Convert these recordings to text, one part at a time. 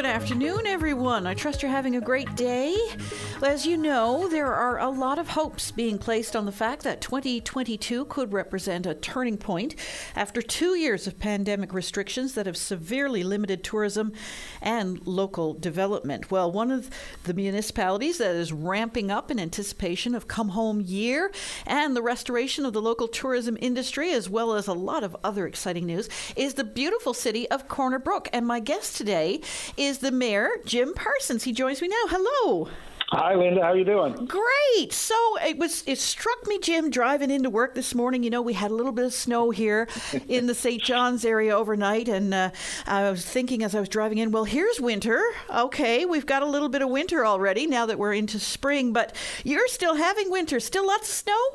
Good afternoon, everyone. I trust you're having a great day. As you know, there are a lot of hopes being placed on the fact that 2022 could represent a turning point after two years of pandemic restrictions that have severely limited tourism and local development. Well, one of the municipalities that is ramping up in anticipation of Come Home Year and the restoration of the local tourism industry, as well as a lot of other exciting news, is the beautiful city of Corner Brook. And my guest today is the mayor, Jim Parsons. He joins me now. Hello. Hi, Linda. How you doing? Great. So it was. It struck me, Jim, driving into work this morning. You know, we had a little bit of snow here in the St. John's area overnight, and uh, I was thinking as I was driving in, well, here's winter. Okay, we've got a little bit of winter already now that we're into spring, but you're still having winter. Still lots of snow.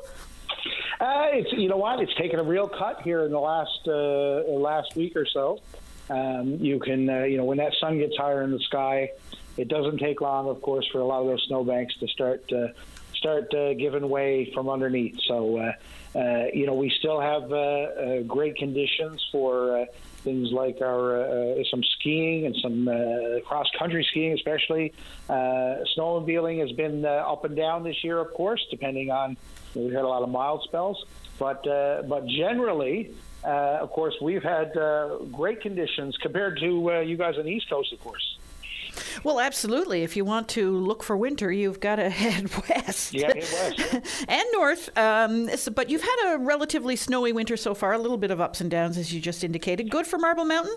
Uh, it's you know what? It's taken a real cut here in the last uh, last week or so. Um, you can uh, you know when that sun gets higher in the sky it doesn't take long, of course, for a lot of those snowbanks to start uh, start uh, giving way from underneath. So, uh, uh, you know, we still have uh, uh, great conditions for uh, things like our uh, some skiing and some uh, cross country skiing, especially. Uh, snowmobiling has been uh, up and down this year, of course, depending on. We've had a lot of mild spells, but uh, but generally. Uh, of course, we've had uh, great conditions compared to uh, you guys on the East Coast, of course. Well, absolutely. If you want to look for winter, you've got to head west. Yeah, head west. and north. Um, but you've had a relatively snowy winter so far, a little bit of ups and downs, as you just indicated. Good for Marble Mountain?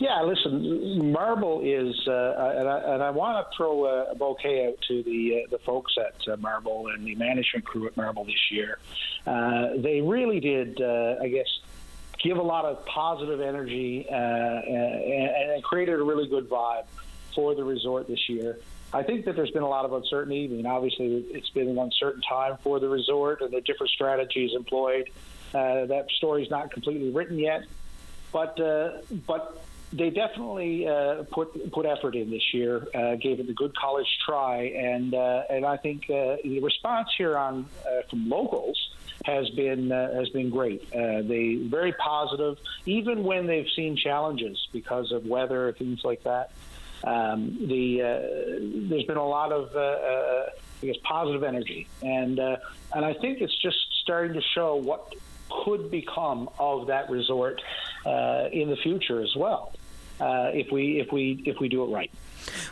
Yeah, listen, Marble is, uh, and I, and I want to throw a, bouquet out to the uh, the folks at uh, Marble and the management crew at Marble this year. Uh, they really did, uh, I guess, give a lot of positive energy uh, and, and created a really good vibe for the resort this year. I think that there's been a lot of uncertainty. I mean, obviously, it's been an uncertain time for the resort and the different strategies employed. Uh, that story's not completely written yet, but uh, but they definitely uh, put put effort in this year. Uh, gave it a good college try, and uh, and I think uh, the response here on uh, from locals has been uh, has been great. They very positive, even when they've seen challenges because of weather things like that. Um, the there's been a lot of I guess positive energy, and and I think it's just starting to show what could become of that resort uh, in the future as well. Uh, if we if we if we do it right.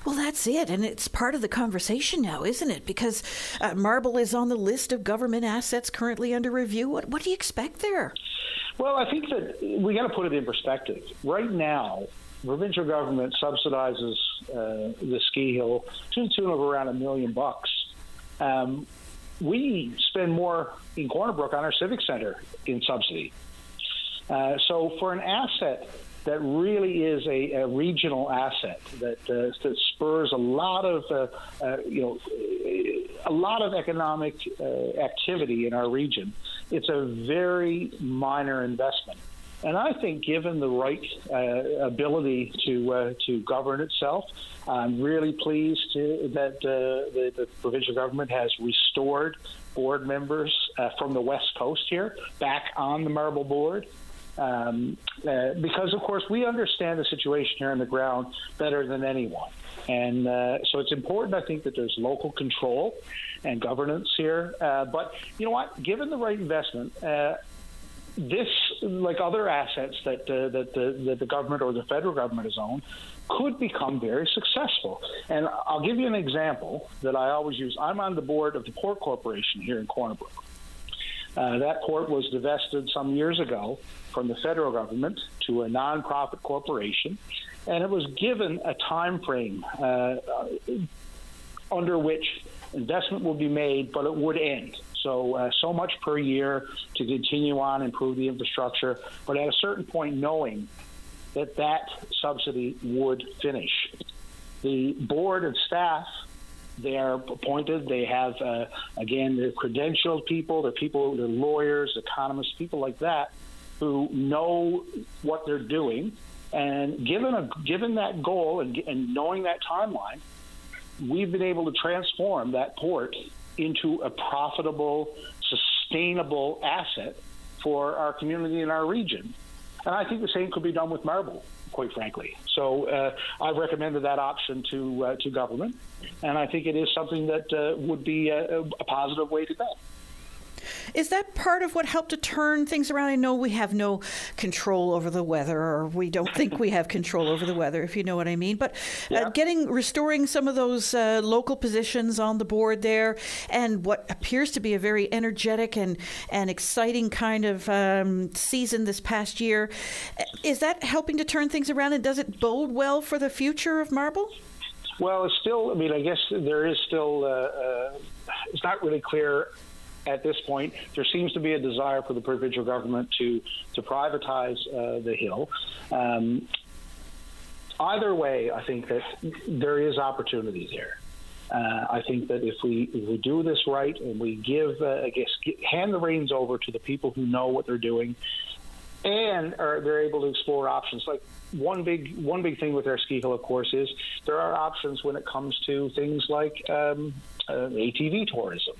Well, that's it. And it's part of the conversation now, isn't it? Because uh, Marble is on the list of government assets currently under review. What, what do you expect there? Well, I think that we got to put it in perspective. Right now, provincial government subsidizes uh, the ski hill to the tune of around a million bucks. Um, we spend more in Corner Brook on our civic center in subsidy. Uh, so for an asset that really is a, a regional asset that, uh, that spurs a lot of uh, uh, you know a lot of economic uh, activity in our region. It's a very minor investment. And I think, given the right uh, ability to uh, to govern itself, I'm really pleased to, that uh, the, the provincial government has restored board members uh, from the West Coast here back on the Marble Board. Um, uh, because, of course, we understand the situation here on the ground better than anyone. And uh, so it's important, I think, that there's local control and governance here. Uh, but you know what? Given the right investment, uh, this, like other assets that uh, that, the, that the government or the federal government has owned, could become very successful. And I'll give you an example that I always use. I'm on the board of the Port Corporation here in Corner Brook. Uh, that port was divested some years ago from the federal government to a nonprofit corporation, and it was given a time frame uh, under which investment would be made, but it would end. So, uh, so much per year to continue on, improve the infrastructure, but at a certain point, knowing that that subsidy would finish. The board and staff, they are appointed. They have, uh, again, they're credentialed people. They're people, they're lawyers, economists, people like that, who know what they're doing. And given a given that goal and, and knowing that timeline, we've been able to transform that port into a profitable, sustainable asset for our community and our region. And I think the same could be done with Marble, quite frankly. So uh, I've recommended that option to uh, to government, and I think it is something that uh, would be a, a positive way to go. Is that part of what helped to turn things around? I know we have no control over the weather, or we don't think we have control over the weather, if you know what I mean. But uh, yeah. uh, getting restoring some of those uh, local positions on the board there, and what appears to be a very energetic and and exciting kind of um, season this past year, is that helping to turn things around? And does it bode well for the future of Marble? Well, it's still. I mean, I guess there is still. Uh, uh it's not really clear at this point, there seems to be a desire for the provincial government to to privatize uh, the hill. Um, either way, I think that there is opportunity there. Uh, I think that if we if we do this right and we give, uh, I guess, get, hand the reins over to the people who know what they're doing, and are they're able to explore options like one big one big thing with our ski hill, of course, is there are options when it comes to things like um, uh, ATV tourism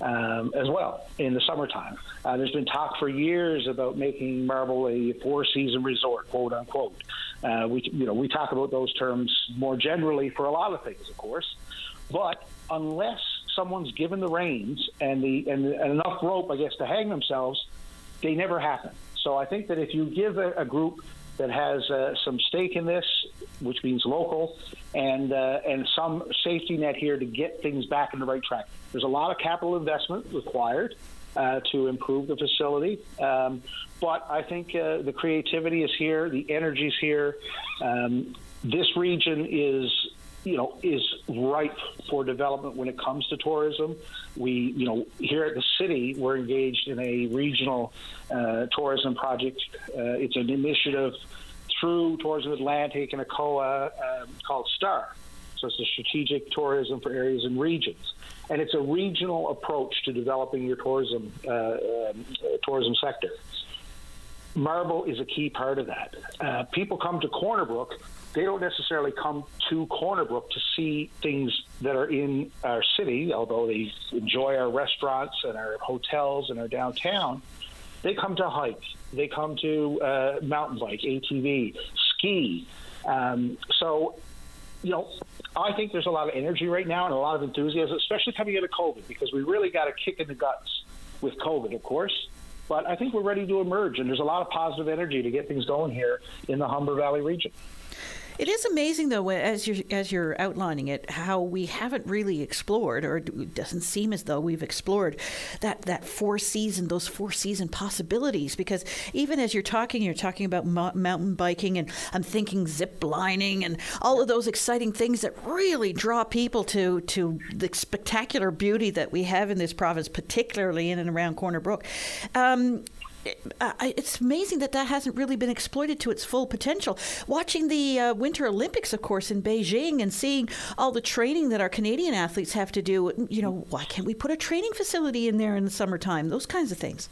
um, as well in the summertime. Uh, there's been talk for years about making Marble a four-season resort, quote unquote. Uh, we, you know, we talk about those terms more generally for a lot of things, of course, but unless someone's given the reins and the and, and enough rope, I guess, to hang themselves, they never happen. So I think that if you give a, a group that has uh, some stake in this, which means local, and uh, and some safety net here to get things back in the right track. There's a lot of capital investment required uh, to improve the facility, um, but I think uh, the creativity is here, the energy is here. Um, this region is you know, is ripe for development when it comes to tourism. We, you know, here at the city, we're engaged in a regional uh, tourism project. Uh, it's an initiative through Tourism Atlantic and ACOA um, called STAR. So it's a strategic tourism for areas and regions, and it's a regional approach to developing your tourism uh, um, tourism sector. Marble is a key part of that. Uh, people come to Corner Brook they don't necessarily come to Corner Brook to see things that are in our city, although they enjoy our restaurants and our hotels and our downtown. They come to hike, they come to uh, mountain bike, ATV, ski. Um, so, you know, I think there's a lot of energy right now and a lot of enthusiasm, especially coming out of COVID, because we really got a kick in the guts with COVID, of course. But I think we're ready to emerge, and there's a lot of positive energy to get things going here in the Humber Valley region. It is amazing, though, as you're as you're outlining it, how we haven't really explored, or it doesn't seem as though we've explored that that four season, those four season possibilities. Because even as you're talking, you're talking about mo- mountain biking, and I'm thinking zip lining, and all of those exciting things that really draw people to to the spectacular beauty that we have in this province, particularly in and around Corner Brook. Um, it's amazing that that hasn't really been exploited to its full potential. Watching the uh, Winter Olympics, of course, in Beijing, and seeing all the training that our Canadian athletes have to do, you know, why can't we put a training facility in there in the summertime? Those kinds of things.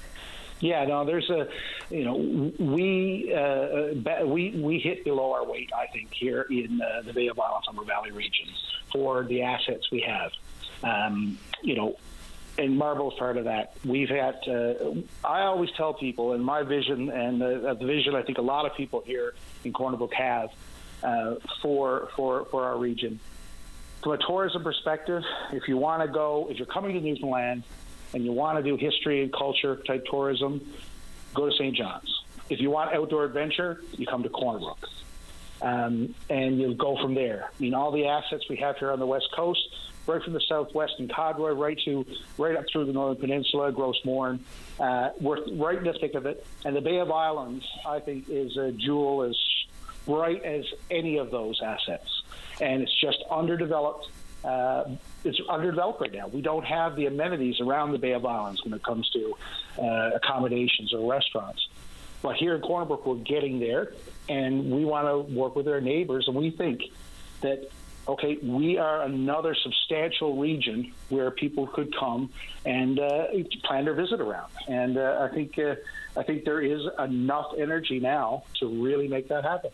Yeah, no, there's a, you know, we uh, we we hit below our weight, I think, here in uh, the Bay of Islands, Humber Valley region for the assets we have. Um, you know, and Marble's part of that. We've had. Uh, I always tell people, and my vision, and the, the, vision I think a lot of people here in Corner Brook have uh, for for for our region. From a tourism perspective, if you want to go, if you're coming to Newfoundland and you want to do history and culture type tourism, go to St. John's. If you want outdoor adventure, you come to Corner Brook. Um, and you'll go from there. I mean, all the assets we have here on the West Coast right from the southwest in Codroy, right to right up through the Northern Peninsula, Gros Morne. Uh, we're right in the thick of it, and the Bay of Islands, I think, is a jewel as bright as any of those assets, and it's just underdeveloped. Uh, it's underdeveloped right now. We don't have the amenities around the Bay of Islands when it comes to uh, accommodations or restaurants. But here in Corner Brook, we're getting there, and we want to work with our neighbors, and we think that okay, we are another substantial region where people could come and uh, plan their visit around. And uh, I think uh, I think there is enough energy now to really make that happen.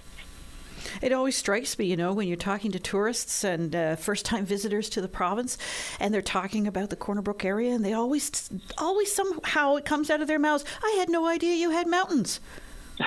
It always strikes me, you know, when you're talking to tourists and uh, first-time visitors to the province, and they're talking about the Corner Brook area, and they always, always somehow it comes out of their mouths. I had no idea you had mountains.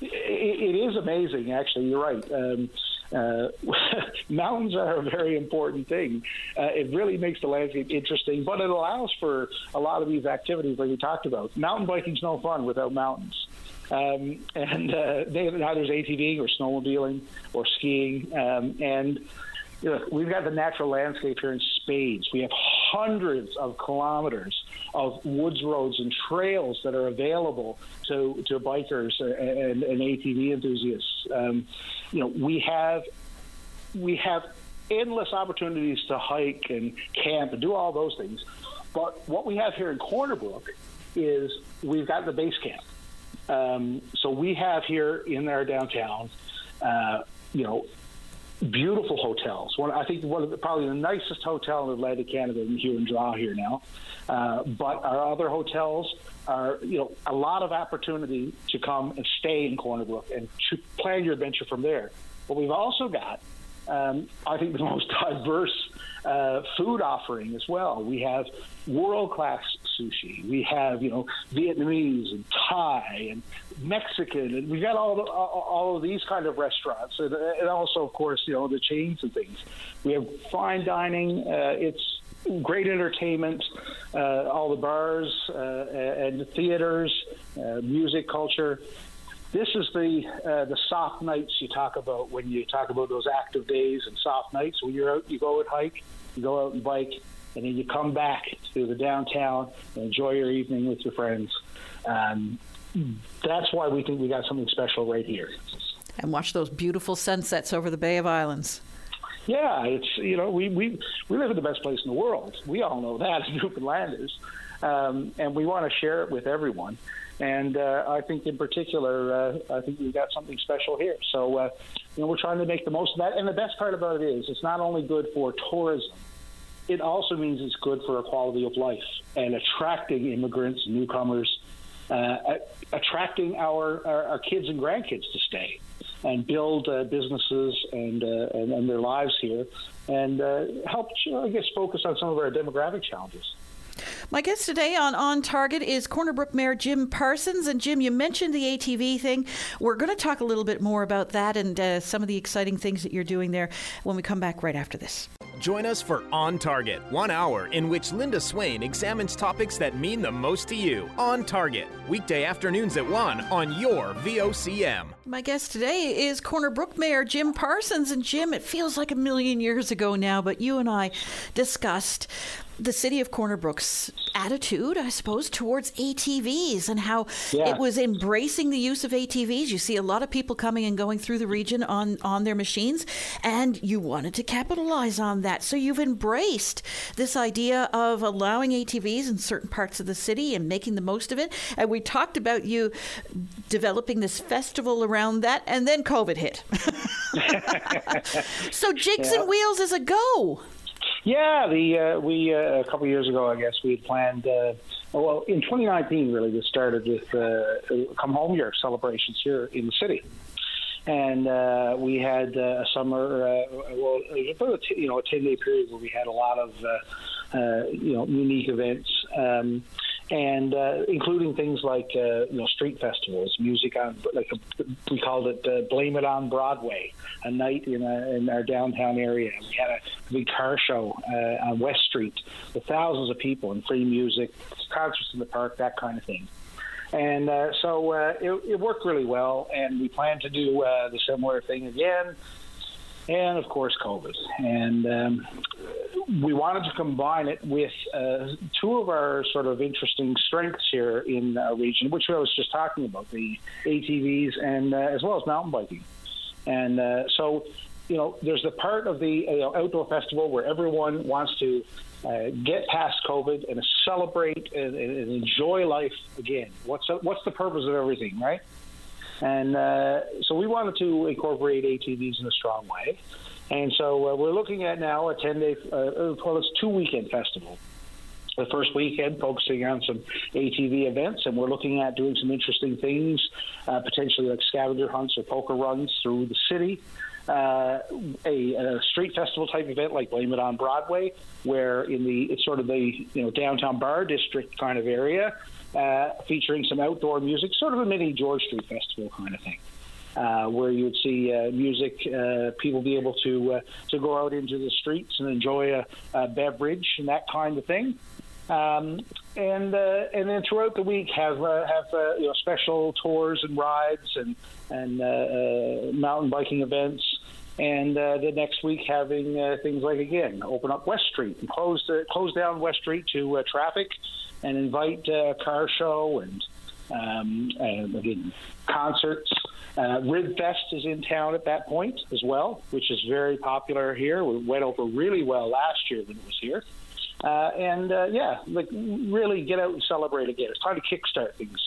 it is amazing, actually. You're right. Um, uh, mountains are a very important thing. Uh, it really makes the landscape interesting, but it allows for a lot of these activities like we talked about. Mountain biking's no fun without mountains. Um, and uh, they, now there's ATVing or snowmobiling or skiing. Um, and you know, we've got the natural landscape here in spades. We have hundreds of kilometers of woods roads and trails that are available to, to bikers and, and ATV enthusiasts. Um, you know, we have we have endless opportunities to hike and camp and do all those things. But what we have here in Corner Brook is we've got the base camp. Um, so we have here in our downtown, uh, you know, beautiful hotels. One, I think one of the, probably the nicest hotel in Atlantic Canada in Hew and Draw here now. Uh, but our other hotels are, you know, a lot of opportunity to come and stay in Corner Brook and to plan your adventure from there. But we've also got, um, I think, the most diverse uh, food offering as well. We have world class sushi. We have you know Vietnamese and Thai and Mexican, and we've got all the, all of these kind of restaurants, and, and also of course you know the chains and things. We have fine dining. Uh, it's great entertainment, uh, all the bars uh, and the theaters, uh, music culture. This is the uh, the soft nights you talk about when you talk about those active days and soft nights. When you're out, you go and hike, you go out and bike, and then you come back to the downtown and enjoy your evening with your friends. Um, that's why we think we got something special right here. And watch those beautiful sunsets over the Bay of Islands. Yeah, it's you know we we we live in the best place in the world. We all know that as Newfoundlanders, um, and we want to share it with everyone. And uh, I think, in particular, uh, I think we've got something special here. So, uh, you know, we're trying to make the most of that. And the best part about it is, it's not only good for tourism; it also means it's good for a quality of life and attracting immigrants, newcomers, uh, attracting our, our, our kids and grandkids to stay and build uh, businesses and, uh, and, and their lives here, and help, I guess, focus on some of our demographic challenges. My guest today on On Target is Corner Brook Mayor Jim Parsons. And Jim, you mentioned the ATV thing. We're going to talk a little bit more about that and uh, some of the exciting things that you're doing there when we come back right after this. Join us for On Target, one hour in which Linda Swain examines topics that mean the most to you. On Target, weekday afternoons at 1 on your VOCM. My guest today is Corner Brook Mayor Jim Parsons. And Jim, it feels like a million years ago now, but you and I discussed the city of Corner Brook's attitude, I suppose, towards ATVs and how yeah. it was embracing the use of ATVs. You see a lot of people coming and going through the region on, on their machines, and you wanted to capitalize on that. So you've embraced this idea of allowing ATVs in certain parts of the city and making the most of it. And we talked about you developing this festival around that, and then COVID hit. so Jigs yeah. and Wheels is a go. Yeah, the uh, we uh, a couple years ago, I guess we had planned. Uh, well, in 2019, really, we started with uh, come home year celebrations here in the city, and uh, we had uh, a summer, uh, well, about a t- you know a 10 day period where we had a lot of uh, uh, you know unique events. Um, and uh, including things like uh, you know street festivals, music on like a, we called it uh, "Blame It on Broadway," a night in, a, in our downtown area. We had a big car show uh, on West Street with thousands of people and free music, concerts in the park, that kind of thing. And uh, so uh, it, it, worked really well, and we plan to do uh, the similar thing again and of course COVID. And um, we wanted to combine it with uh, two of our sort of interesting strengths here in our region, which I was just talking about the ATVs and uh, as well as mountain biking. And uh, so, you know, there's the part of the outdoor festival where everyone wants to uh, get past COVID and celebrate and, and, enjoy life again. What's what's the purpose of everything, right? And uh, so we wanted to incorporate ATVs in a strong way. And so uh, we're looking at now a 10 day, uh, well, it's two weekend festival. The first weekend focusing on some ATV events, and we're looking at doing some interesting things, uh, potentially like scavenger hunts or poker runs through the city. Uh, a, a, street festival type event like Blame It on Broadway, where in the it's sort of the you know downtown bar district kind of area, uh, featuring some outdoor music, sort of a mini George Street festival kind of thing uh, where you would see uh, music, uh, people be able to uh, to go out into the streets and enjoy a, a beverage and that kind of thing. Um, and uh, and then throughout the week have uh, have you know special tours and rides and and mountain biking events. And the next week, having things like again, open up West Street and close close down West Street to traffic, and invite a car show and um, again concerts uh, Ribfest is in town at that point as well, which is very popular here. We went over really well last year when it was here. Uh, and uh, yeah, like really get out and celebrate again. It's time to kickstart things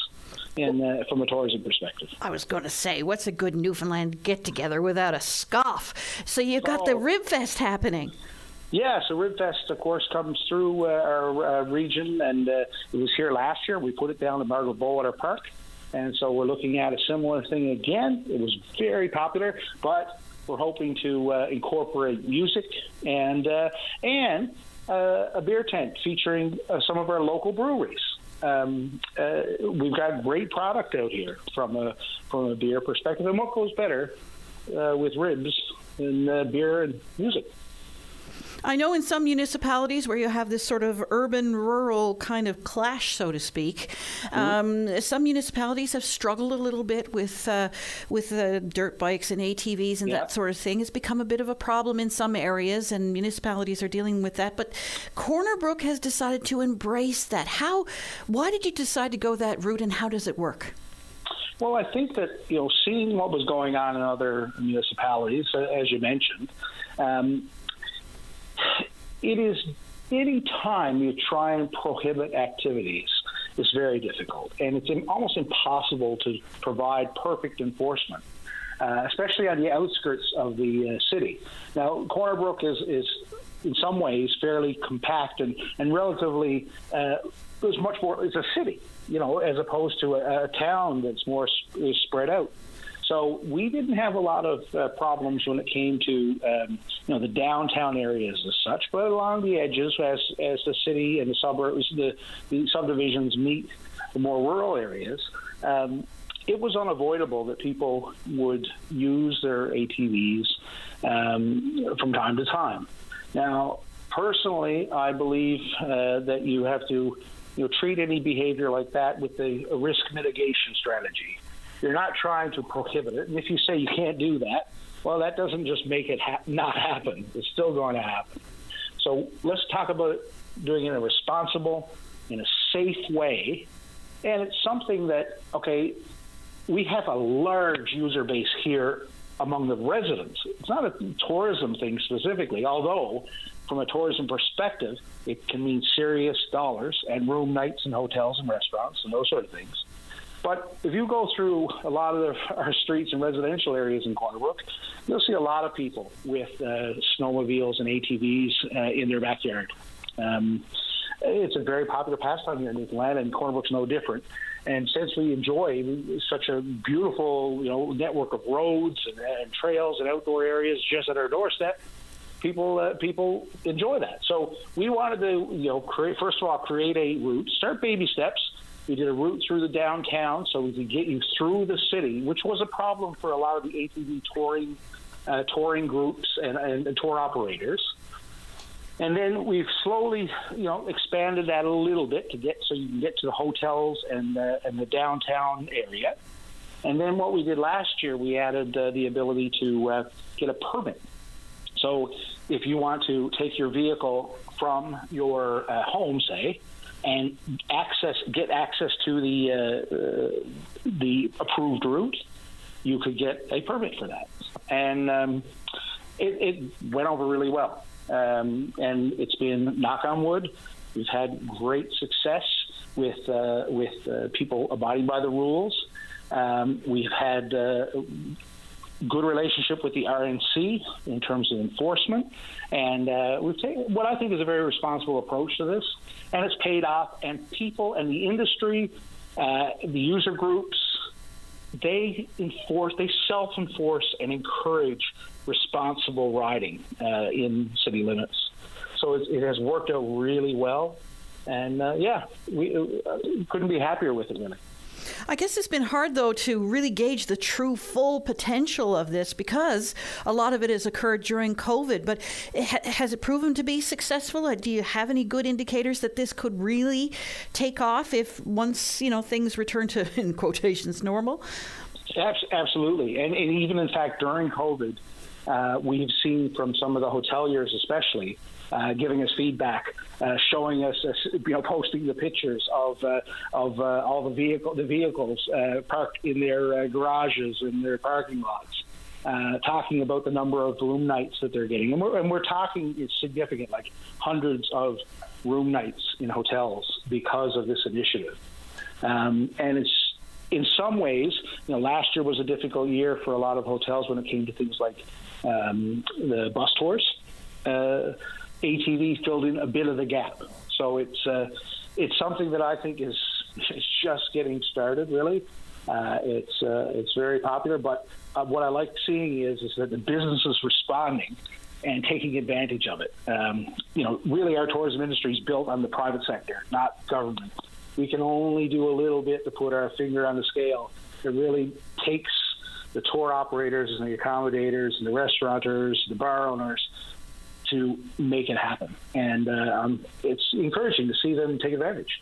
in uh, from a tourism perspective. I was going to say, what's a good Newfoundland get together without a scoff? So you've got the Ribfest happening. Yeah, so Ribfest, of course, comes through uh, our uh, region, and uh, it was here last year. We put it down at Margaret Bowater Park. And so we're looking at a similar thing again. It was very popular, but we're hoping to uh, incorporate music and uh, and uh, a beer tent featuring uh, some of our local breweries. Um, uh, we've got great product out here from a from a beer perspective, and what goes better uh, with ribs than beer and music? I know in some municipalities where you have this sort of urban rural kind of clash, so to speak, mm-hmm. um, some municipalities have struggled a little bit with uh, with uh, dirt bikes and ATVs and yeah. that sort of thing. It's become a bit of a problem in some areas, and municipalities are dealing with that. But Corner Brook has decided to embrace that. How? Why did you decide to go that route, and how does it work? Well, I think that you know, seeing what was going on in other municipalities, as you mentioned, um, it is any time you try and prohibit activities is very difficult, and it's almost impossible to provide perfect enforcement. Uh, especially on the outskirts of the uh, city. Now, Corner Brook is, is in some ways fairly compact and, and relatively uh, is much more it's a city, you know, as opposed to a, a town that's more is spread out. So we didn't have a lot of uh, problems when it came to um, you know the downtown areas as such, but along the edges, as as the city and the suburbs, the, the subdivisions meet the more rural areas. Um, it was unavoidable that people would use their ATVs um, from time to time. Now, personally, I believe uh, that you have to you know, treat any behavior like that with a, a risk mitigation strategy. You're not trying to prohibit it. And if you say you can't do that, well, that doesn't just make it ha- not happen. It's still going to happen. So let's talk about doing it in a responsible, in a safe way. And it's something that, okay, we have a large user base here among the residents. It's not a tourism thing specifically, although from a tourism perspective, it can mean serious dollars and room nights and hotels and restaurants and those sort of things. But if you go through a lot of the, our streets and residential areas in Corner Brook, you'll see a lot of people with uh, snowmobiles and ATVs uh, in their backyard. Um, it's a very popular pastime here in Newfoundland, and Corner Brook's no different. And since we enjoy such a beautiful, you know, network of roads and, and trails and outdoor areas just at our doorstep, people uh, people enjoy that. So we wanted to, you know, create first of all create a route, start baby steps we did a route through the downtown so we could get you through the city, which was a problem for a lot of the ATV touring uh, touring groups and, and, and tour operators. And then we've slowly, you know, expanded that a little bit to get so you can get to the hotels and uh, and the downtown area. And then what we did last year, we added uh, the ability to uh, get a permit. So if you want to take your vehicle from your uh, home, say, and access get access to the uh, the approved route, you could get a permit for that, and um, it, it, went over really well. Um, and it's been knock on wood. We've had great success with uh, with uh, people abiding by the rules. Um, we've had uh, good relationship with the RNC in terms of enforcement, and uh, we've taken what I think is a very responsible approach to this, and it's paid off. And people and the industry, uh, the user groups, they enforce, they self-enforce and encourage responsible riding uh, in city limits. So it, it, has worked out really well, and uh, yeah, we uh, couldn't be happier with it, really. I guess it's been hard, though, to really gauge the true full potential of this because a lot of it has occurred during COVID. But it ha- has it proven to be successful? Uh, do you have any good indicators that this could really take off if once you know things return to in quotations normal? Absolutely, and, and even in fact during COVID, uh, we've seen from some of the hoteliers, especially uh, giving us feedback, uh, showing us, uh, you know, posting the pictures of uh, of uh, all the vehicle the vehicles uh, parked in their garages and their parking lots. talking about the number of room nights that they're getting, and we're, and we're talking it's significant, like hundreds of room nights in hotels because of this initiative. Um, and it's in some ways, you know, last year was a difficult year for a lot of hotels when it came to things like um, the bus tours. Uh, ATV filled in a bit of the gap. So it's uh, it's something that I think is, is just getting started. Really, uh, it's uh, it's very popular. But uh, what I like seeing is is that the business is responding and taking advantage of it. Um, you know, really, our tourism industry is built on the private sector, not government. We can only do a little bit to put our finger on the scale. It really takes the tour operators and the accommodators and the restaurateurs, the bar owners to make it happen. And uh, um, it's encouraging to see them take advantage.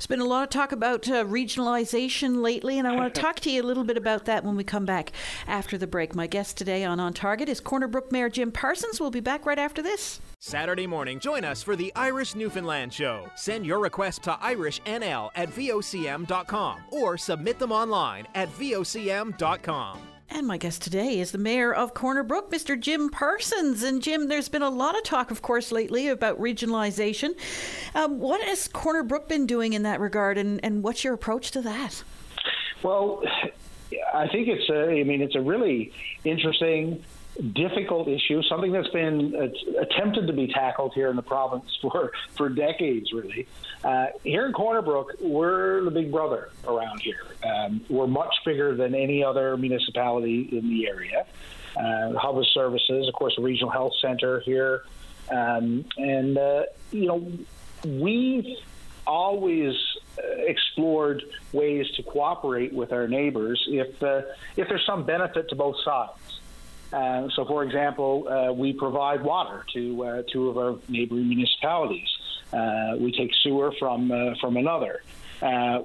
There's been a lot of talk about uh, regionalization lately, and I want to talk to you a little bit about that when we come back after the break. My guest today on On Target is Corner Brook Mayor Jim Parsons. We'll be back right after this. Saturday morning, join us for the Irish Newfoundland Show. Send your request to irishnl at vocm.com or submit them online at vocm.com. And my guest today is the mayor of Corner Brook, Mr. Jim Parsons. And Jim, there's been a lot of talk, of course, lately about regionalization. Um, what has Corner Brook been doing in that regard, and, and what's your approach to that? Well, I think it's a, I mean, it's a really interesting difficult issue, something that's been uh, attempted to be tackled here in the province for, for decades, really. Uh, here in Corner Brook, we're the big brother around here. Um, we're much bigger than any other municipality in the area. Uh, hub of services, of course, a regional health center here. Um, and, uh, you know, we've always uh, explored ways to cooperate with our neighbors if, uh, if there's some benefit to both sides. Uh, so, for example, uh, we provide water to uh, two of our neighboring municipalities. Uh, we take sewer from uh, from another.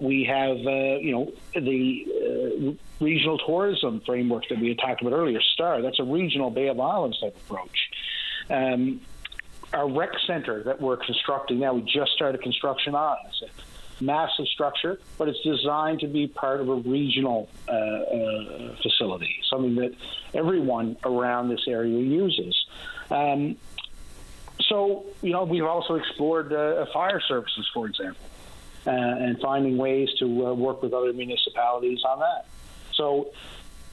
we have, you know, the regional tourism framework that we had talked about earlier, STAR. That's a regional Bay of Islands type approach. Um, our rec center that we're constructing now, we just started construction on. Massive structure, but it's designed to be part of a regional uh, uh, facility, something that everyone around this area uses. Um, so, you know, we've also explored uh, fire services, for example, uh, and finding ways to uh, work with other municipalities on that. So,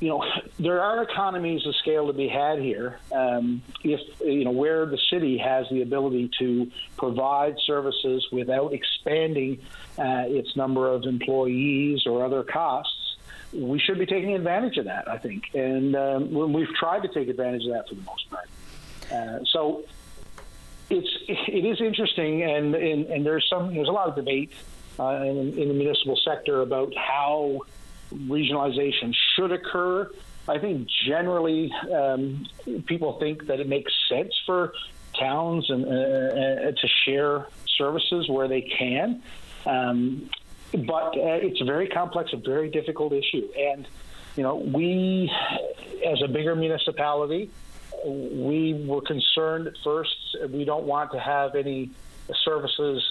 you know, there are economies of scale to be had here. Um, if you know where the city has the ability to provide services without expanding uh, its number of employees or other costs, we should be taking advantage of that. I think, and um, we've tried to take advantage of that for the most part. Uh, so it's it is interesting, and, and, and there's some there's a lot of debate uh, in, in the municipal sector about how regionalization should occur. I think generally um, people think that it makes sense for towns and uh, to share services where they can. Um, but uh, it's a very complex, a very difficult issue. And, you know, we, as a bigger municipality, we were concerned at first. We don't want to have any services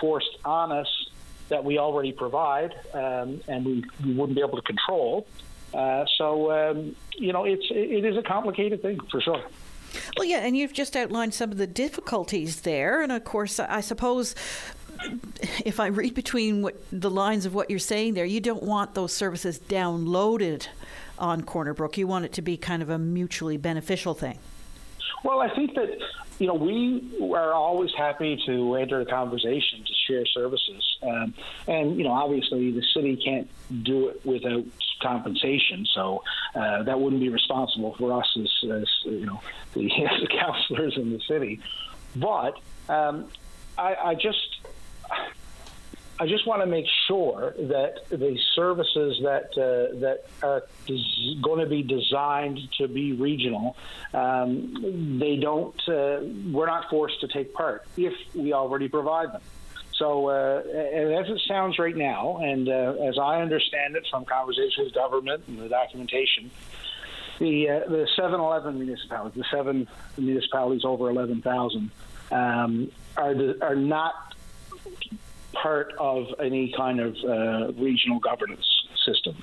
forced on us that we already provide um, and we, we wouldn't be able to control. Uh, so, um, you know, it's, it is a complicated thing for sure. Well, yeah, and you've just outlined some of the difficulties there. And of course, I suppose if I read between what, the lines of what you're saying there, you don't want those services downloaded on Corner Brook. You want it to be kind of a mutually beneficial thing. Well, I think that you know we are always happy to enter a conversation to share services, um, and you know obviously the city can't do it without compensation, so uh, that wouldn't be responsible for us as, as you know the, as the councillors in the city. But um, I, I just I just want to make sure that the services that uh, that are des- going to be designed to be regional, um, they don't. Uh, we're not forced to take part if we already provide them. So, uh, as it sounds right now, and uh, as I understand it from conversations with government and the documentation, the uh, the 7-Eleven municipalities, the seven municipalities over 11,000, um, are the, are not part of any kind of uh, regional governance system.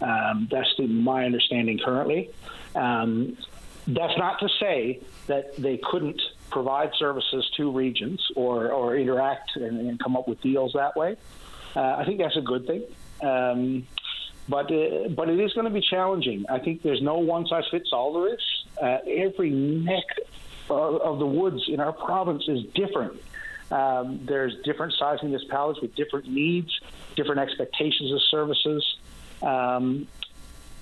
Um, that's my understanding currently. Um, that's not to say that they couldn't provide services to regions or, or interact and, and come up with deals that way. Uh, I think that's a good thing. Um, but uh, but it is going to be challenging. I think there's no one size fits all to this. Uh, every neck of, of the woods in our province is different. Um, there's different size municipalities with different needs, different expectations of services. Um,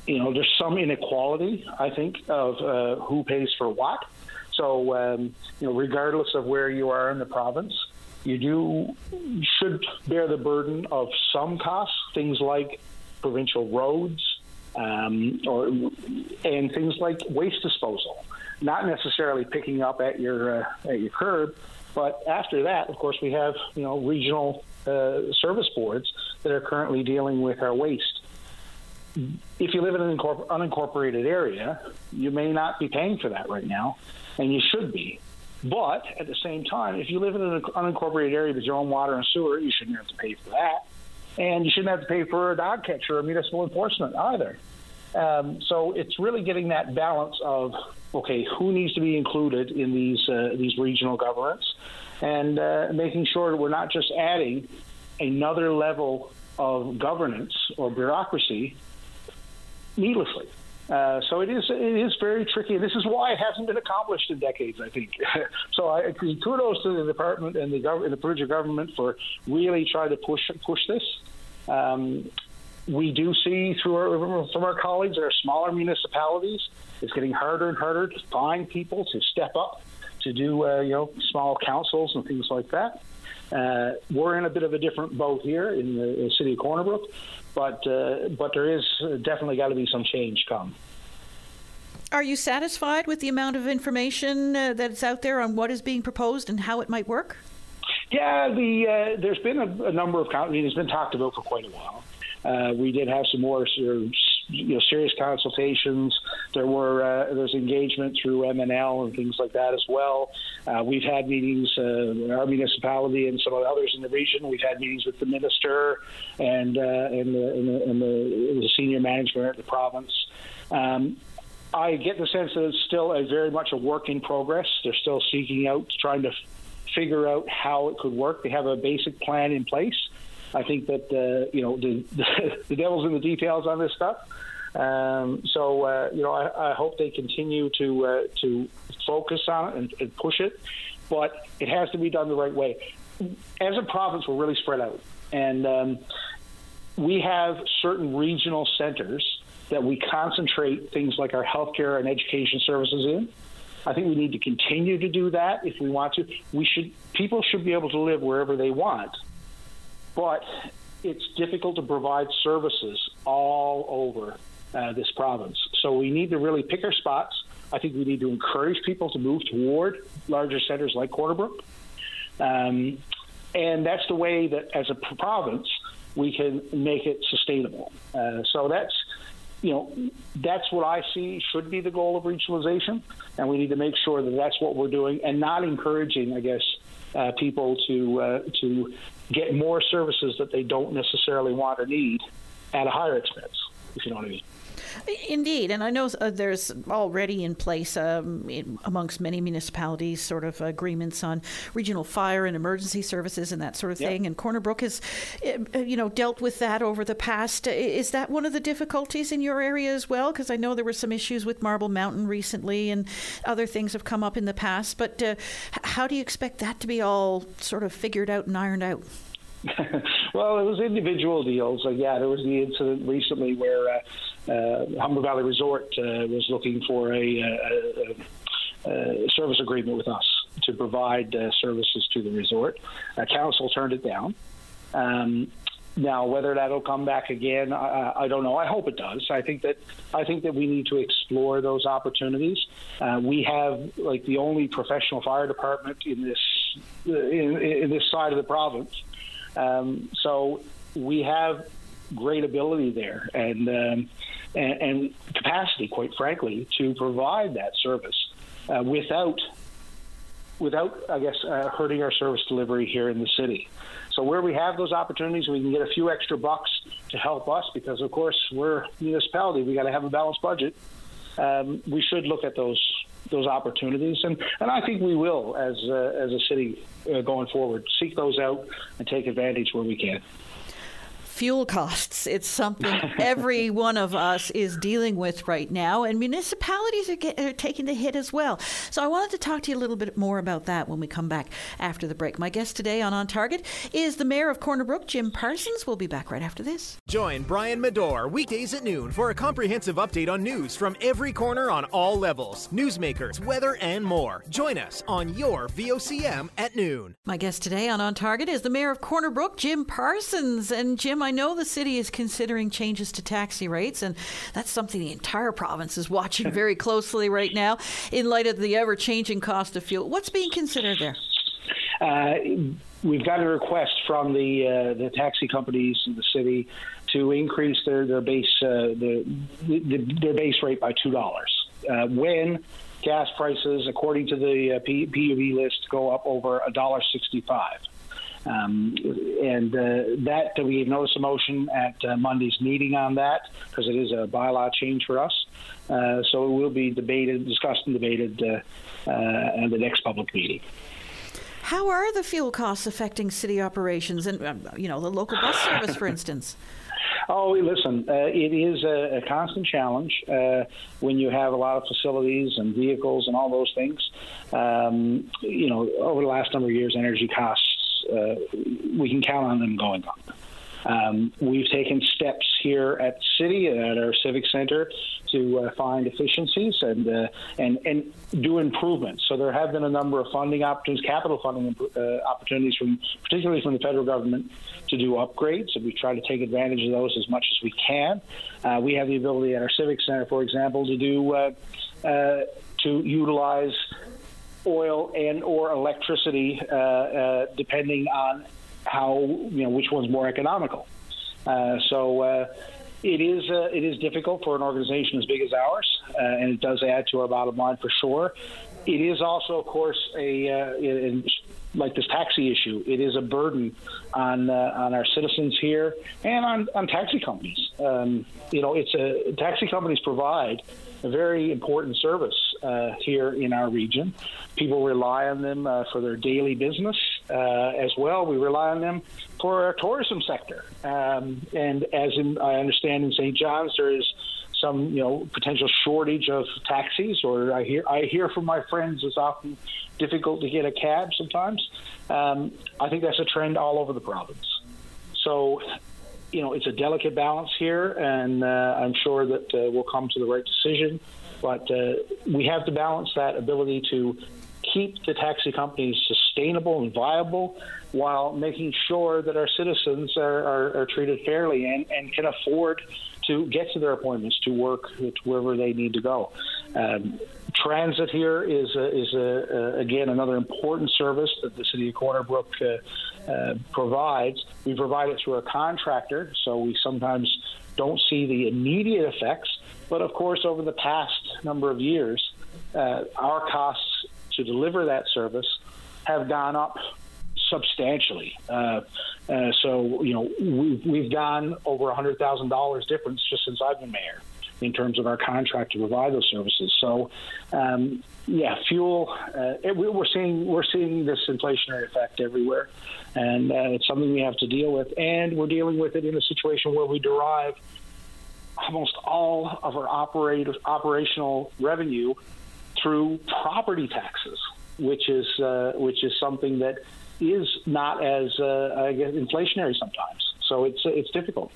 you know, there's some inequality, I think, of uh, who pays for what. So, um, you know, regardless of where you are in the province, you do should bear the burden of some costs, things like provincial roads, um, or and things like waste disposal. Not necessarily picking up at your uh, at your curb, but after that, of course, we have you know regional uh, service boards that are currently dealing with our waste. If you live in an unincorporated area, you may not be paying for that right now, and you should be. But at the same time, if you live in an unincorporated area with your own water and sewer, you shouldn't have to pay for that. And you shouldn't have to pay for a dog catcher or municipal enforcement either. Um, so it's really getting that balance of okay, who needs to be included in these uh, these regional governments, and uh, making sure that we're not just adding another level of governance or bureaucracy needlessly. Uh, so it is it is very tricky. This is why it hasn't been accomplished in decades. I think. so I kudos to the department and the government, the provincial government for really trying to push push this. Um, we do see through our, from our colleagues that our smaller municipalities, it's getting harder and harder to find people to step up to do uh, you know small councils and things like that. Uh, we're in a bit of a different boat here in the, in the city of Corner Brook, but uh, but there is definitely got to be some change come. Are you satisfied with the amount of information uh, that's out there on what is being proposed and how it might work? Yeah, the uh, there's been a, a number of. I mean, it's been talked about for quite a while. Uh, we did have some more you know, serious consultations. There were uh, there's engagement through MNL and things like that as well. Uh, we've had meetings, uh, our municipality and some of the others in the region. We've had meetings with the minister and uh, and, the, and, the, and the, the, senior management at the province. Um, I get the sense that it's still a very much a work in progress. They're still seeking out, trying to figure out how it could work. They have a basic plan in place. I think that uh, you know the, the devil's in the details on this stuff. Um, so uh, you know, I, I, hope they continue to uh, to focus on it and, and, push it, but it has to be done the right way. As a province, we're really spread out, and um, we have certain regional centers that we concentrate things like our healthcare and education services in. I think we need to continue to do that if we want to. We should people should be able to live wherever they want but it's difficult to provide services all over uh, this province. So we need to really pick our spots. I think we need to encourage people to move toward larger centers like Corner Brook. Um, and that's the way that, as a province, we can make it sustainable. Uh, so that's, you know, that's what I see should be the goal of regionalization, and we need to make sure that that's what we're doing, and not encouraging, I guess, uh, people to uh, to get more services that they don't necessarily want or need at a higher expense, if you know what I mean. Indeed, and I know uh, there's already in place um, in, amongst many municipalities sort of agreements on regional fire and emergency services and that sort of yep. thing. And Corner Brook has, uh, you know, dealt with that over the past. Is that one of the difficulties in your area as well? Because I know there were some issues with Marble Mountain recently, and other things have come up in the past. But uh, how do you expect that to be all sort of figured out and ironed out? well, it was individual deals. Uh, yeah, there was the incident recently where uh, Humber Valley Resort uh, was looking for a, a, a, service agreement with us to provide uh, services to the resort. council turned it down. Um, now, whether that'll come back again, I, I, don't know. I hope it does. I think that I think that we need to explore those opportunities. Uh, we have like the only professional fire department in this in, in this side of the province um, so we have great ability there and, um, and, and capacity, quite frankly, to provide that service uh, without without, I guess, uh, hurting our service delivery here in the city. So where we have those opportunities, we can get a few extra bucks to help us because, of course, we're municipality. We got to have a balanced budget. Um, we should look at those those opportunities, and, and I think we will as uh, as a city uh, going forward seek those out and take advantage where we can fuel costs. It's something every one of us is dealing with right now, and municipalities are, get, are, taking the hit as well. So I wanted to talk to you a little bit more about that when we come back after the break. My guest today on On Target is the mayor of Corner Brook, Jim Parsons. We'll be back right after this. Join Brian Medore weekdays at noon for a comprehensive update on news from every corner on all levels, newsmakers, weather, and more. Join us on your VOCM at noon. My guest today on On Target is the mayor of Corner Brook, Jim Parsons. And Jim, I know the city is considering changes to taxi rates, and that's something the entire province is watching very closely right now in light of the ever changing cost of fuel. What's being considered there? Uh, we've got a request from the uh, the taxi companies in the city to increase their their base uh, the, the, their base rate by two dollars uh, when gas prices, according to the uh, PUB list, go up over a dollar sixty five. Um, and uh, that we have noticed a motion at uh, Monday's meeting on that because it is a bylaw change for us. Uh, so it will be debated, discussed, and debated uh, uh, at the next public meeting. How are the fuel costs affecting city operations and um, you know the local bus service, for instance? Oh, listen, uh, it is a, a constant challenge uh, when you have a lot of facilities and vehicles and all those things. Um, you know, over the last number of years, energy costs uh, we can count on them going up. Um, we've taken steps here at city at our civic center to uh, find efficiencies and uh, and and do improvements. So there have been a number of funding opportunities, capital funding uh, opportunities from particularly from the federal government to do upgrades, and we try to take advantage of those as much as we can. Uh, we have the ability at our civic center, for example, to do uh, to utilize oil and or electricity, uh, uh, depending on how you know which one's more economical. Uh, so uh, it is uh, it is difficult for an organization as big as ours, uh, and it does add to our bottom line for sure. It is also, of course, a in, like this taxi issue. It is a burden on on our citizens here and on, on taxi companies. Um, you know, it's a taxi companies provide a very important service uh, here in our region. People rely on them uh, for their daily business uh, as well. We rely on them for our tourism sector. Um, and as in, I understand in St. John's, there is some you know potential shortage of taxis, or I hear I hear from my friends it's often difficult to get a cab sometimes. Um, I think that's a trend all over the province. So you know, it's a delicate balance here, and uh, I'm sure that uh, we'll come to the right decision. But uh, we have to balance that ability to keep the taxi companies sustainable and viable while making sure that our citizens are, are, are treated fairly and, and can afford to get to their appointments, to work to wherever they need to go. Um, transit here is a, is a, a, again another important service that the city of Corner Brook uh, uh, provides. We provide it through a contractor, so we sometimes don't see the immediate effects. But of course, over the past number of years, uh, our costs to deliver that service have gone up substantially. Uh, uh, so, you know, we've, we've gone over $100,000 difference just since I've been mayor. in terms of our contract to provide those services. So, um, yeah, fuel. Uh, it, we're seeing we're seeing this inflationary effect everywhere, and uh, it's something we have to deal with. And we're dealing with it in a situation where we derive almost all of our operate, operational revenue through property taxes, which is uh, which is something that is not as uh, I guess inflationary sometimes. So it's it's difficult.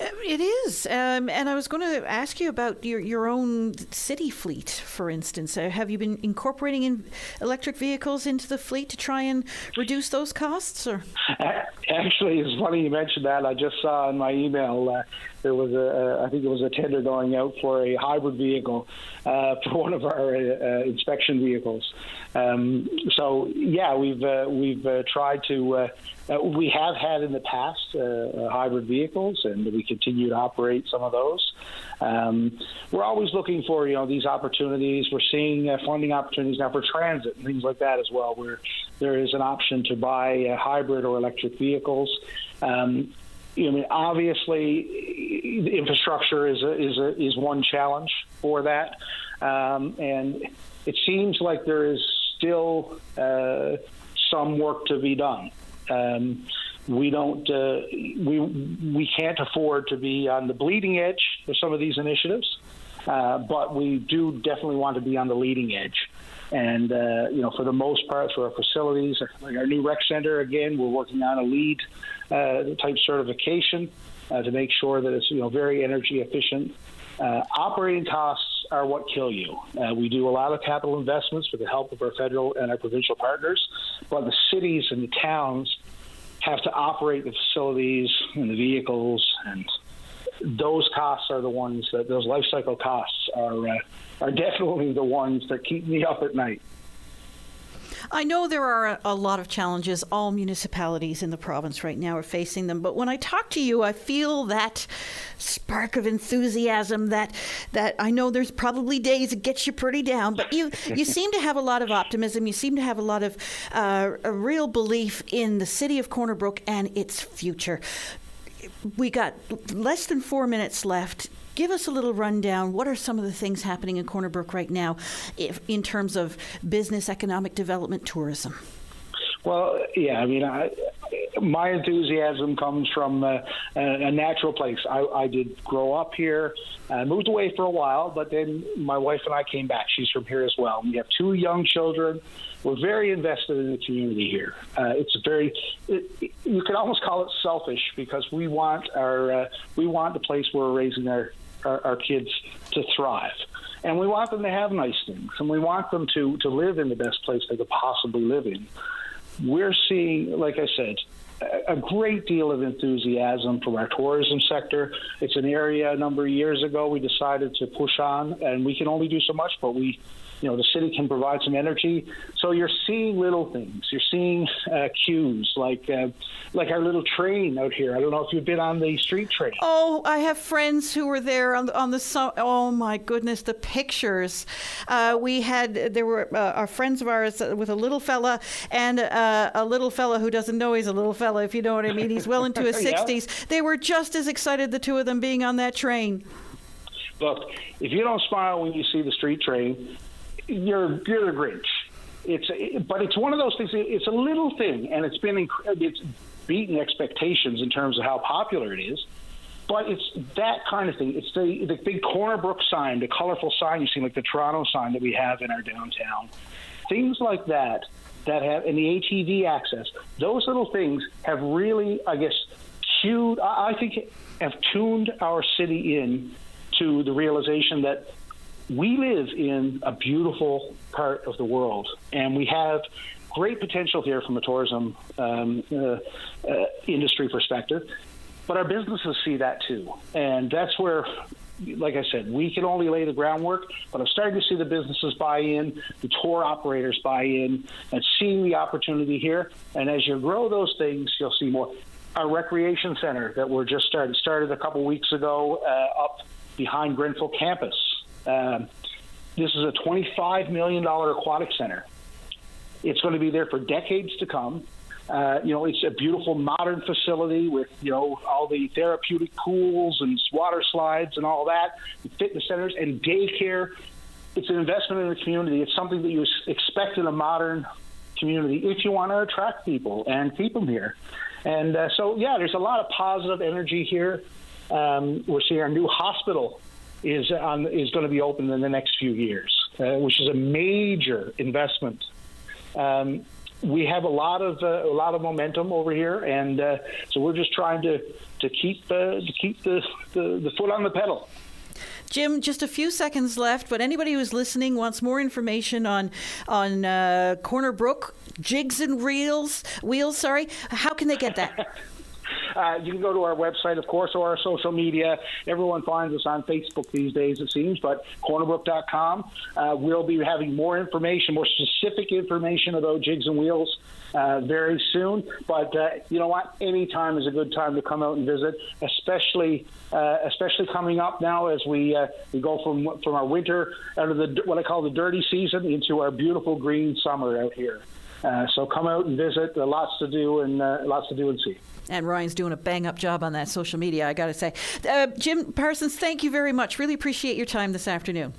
It is, um, and I was going to ask you about your your own city fleet, for instance. Uh, have you been incorporating in electric vehicles into the fleet to try and reduce those costs? Or actually, it's funny you mentioned that. I just saw in my email uh, there was a, I think it was a tender going out for a hybrid vehicle uh, for one of our uh, inspection vehicles. Um, so yeah, we've uh, we've uh, tried to. Uh, we have had in the past uh, hybrid vehicles, and we continue to operate some of those. Um, we're always looking for you know these opportunities. We're seeing funding opportunities now for transit and things like that as well, where there is an option to buy hybrid or electric vehicles. Um, I mean, obviously, infrastructure is a, is a, is one challenge for that, um, and it seems like there is still uh, some work to be done. Um, we don't uh, we we can't afford to be on the bleeding edge of some of these initiatives, uh, but we do definitely want to be on the leading edge. And uh, you know, for the most part, for our facilities, like our new rec center, again, we're working on a LEED uh, type certification uh, to make sure that it's you know very energy efficient. Uh, operating costs are what kill you. Uh, we do a lot of capital investments with the help of our federal and our provincial partners, but the cities and the towns have to operate the facilities and the vehicles, and those costs are the ones that those life cycle costs are uh, are definitely the ones that keep me up at night. I know there are a lot of challenges. All municipalities in the province right now are facing them. But when I talk to you, I feel that spark of enthusiasm. That that I know there's probably days it gets you pretty down, but you you seem to have a lot of optimism. You seem to have a lot of uh, a real belief in the city of Corner Brook and its future. We got less than four minutes left give us a little rundown. What are some of the things happening in Corner Brook right now if, in terms of business, economic development, tourism? Well, yeah, I mean, I, my enthusiasm comes from uh, a, natural place. I, I, did grow up here, I moved away for a while, but then my wife and I came back. She's from here as well. We have two young children. We're very invested in the community here. Uh, it's very, it, you could almost call it selfish because we want our, uh, we want the place where we're raising our our, our kids to thrive. And we want them to have nice things, and we want them to, to live in the best place they could possibly live in. We're seeing, like I said, a great deal of enthusiasm from our tourism sector. It's an area a number of years ago we decided to push on, and we can only do so much, but we you know the city can provide some energy. So you're seeing little things. You're seeing uh, cues like uh, like our little train out here. I don't know if you've been on the street train. Oh, I have friends who were there on the, on the oh my goodness, the pictures. Uh, we had there were uh, our friends of ours with a little fella and uh, a little fella who doesn't know he's a little fella, if you know what I mean. He's well into his yeah. 60s. They were just as excited, the two of them, being on that train. Look, if you don't smile when you see the street train, you're you're Grinch. It's but it's one of those things. It's a little thing, and it's been it's beaten expectations in terms of how popular it is. But it's that kind of thing. It's the the big Corner Brook sign, the colorful sign you see, like the Toronto sign that we have in our downtown. Things like that that have and the ATV access. Those little things have really, I guess, cued. I think have tuned our city in to the realization that we live in a beautiful part of the world, and we have great potential here from a tourism um, uh, uh, industry perspective. But our businesses see that too, and that's where like I said, we can only lay the groundwork, but I'm starting to see the businesses buy in, the tour operators buy in, and seeing the opportunity here. And as you grow those things, you'll see more. Our recreation center that we're just started started a couple weeks ago uh, up behind Grenfell campus. Um, this is a $25 million aquatic center. It's going to be there for decades to come. Uh, you know, it's a beautiful modern facility with you know all the therapeutic pools and water slides and all that, fitness centers and daycare. It's an investment in the community. It's something that you expect in a modern community if you want to attract people and keep them here. And uh, so, yeah, there's a lot of positive energy here. Um, we're seeing our new hospital is on, is going to be open in the next few years, uh, which is a major investment. Um, we have a lot of uh, a lot of momentum over here, and uh, so we're just trying to to keep uh, to keep the, the, the foot on the pedal. Jim, just a few seconds left, but anybody who's listening wants more information on on uh, Corner Brook jigs and reels wheels. Sorry, how can they get that? Uh, you can go to our website, of course, or our social media. Everyone finds us on Facebook these days, it seems, but cornerbrook.com. Uh, we'll be having more information, more specific information about jigs and wheels uh, very soon. But uh, you know what? Any time is a good time to come out and visit, especially uh, especially coming up now as we uh, we go from from our winter out of the what I call the dirty season into our beautiful green summer out here. Uh, so come out and visit. Uh, lots to do and uh, lots to do and see. And Ryan's doing a bang up job on that social media, I got to say. Uh, Jim Parsons, thank you very much. Really appreciate your time this afternoon.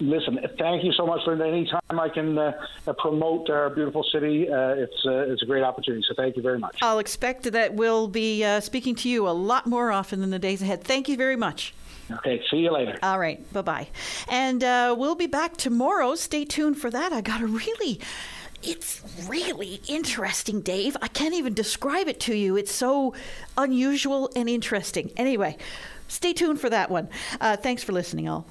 Listen, thank you so much for any time I can uh, promote our beautiful city. Uh, it's uh, it's a great opportunity. So thank you very much. I'll expect that we'll be uh, speaking to you a lot more often in the days ahead. Thank you very much. Okay, see you later. All right, bye bye. And uh, we'll be back tomorrow. Stay tuned for that. I got a really it's really interesting, Dave. I can't even describe it to you. It's so unusual and interesting. Anyway, stay tuned for that one. Uh, thanks for listening, all.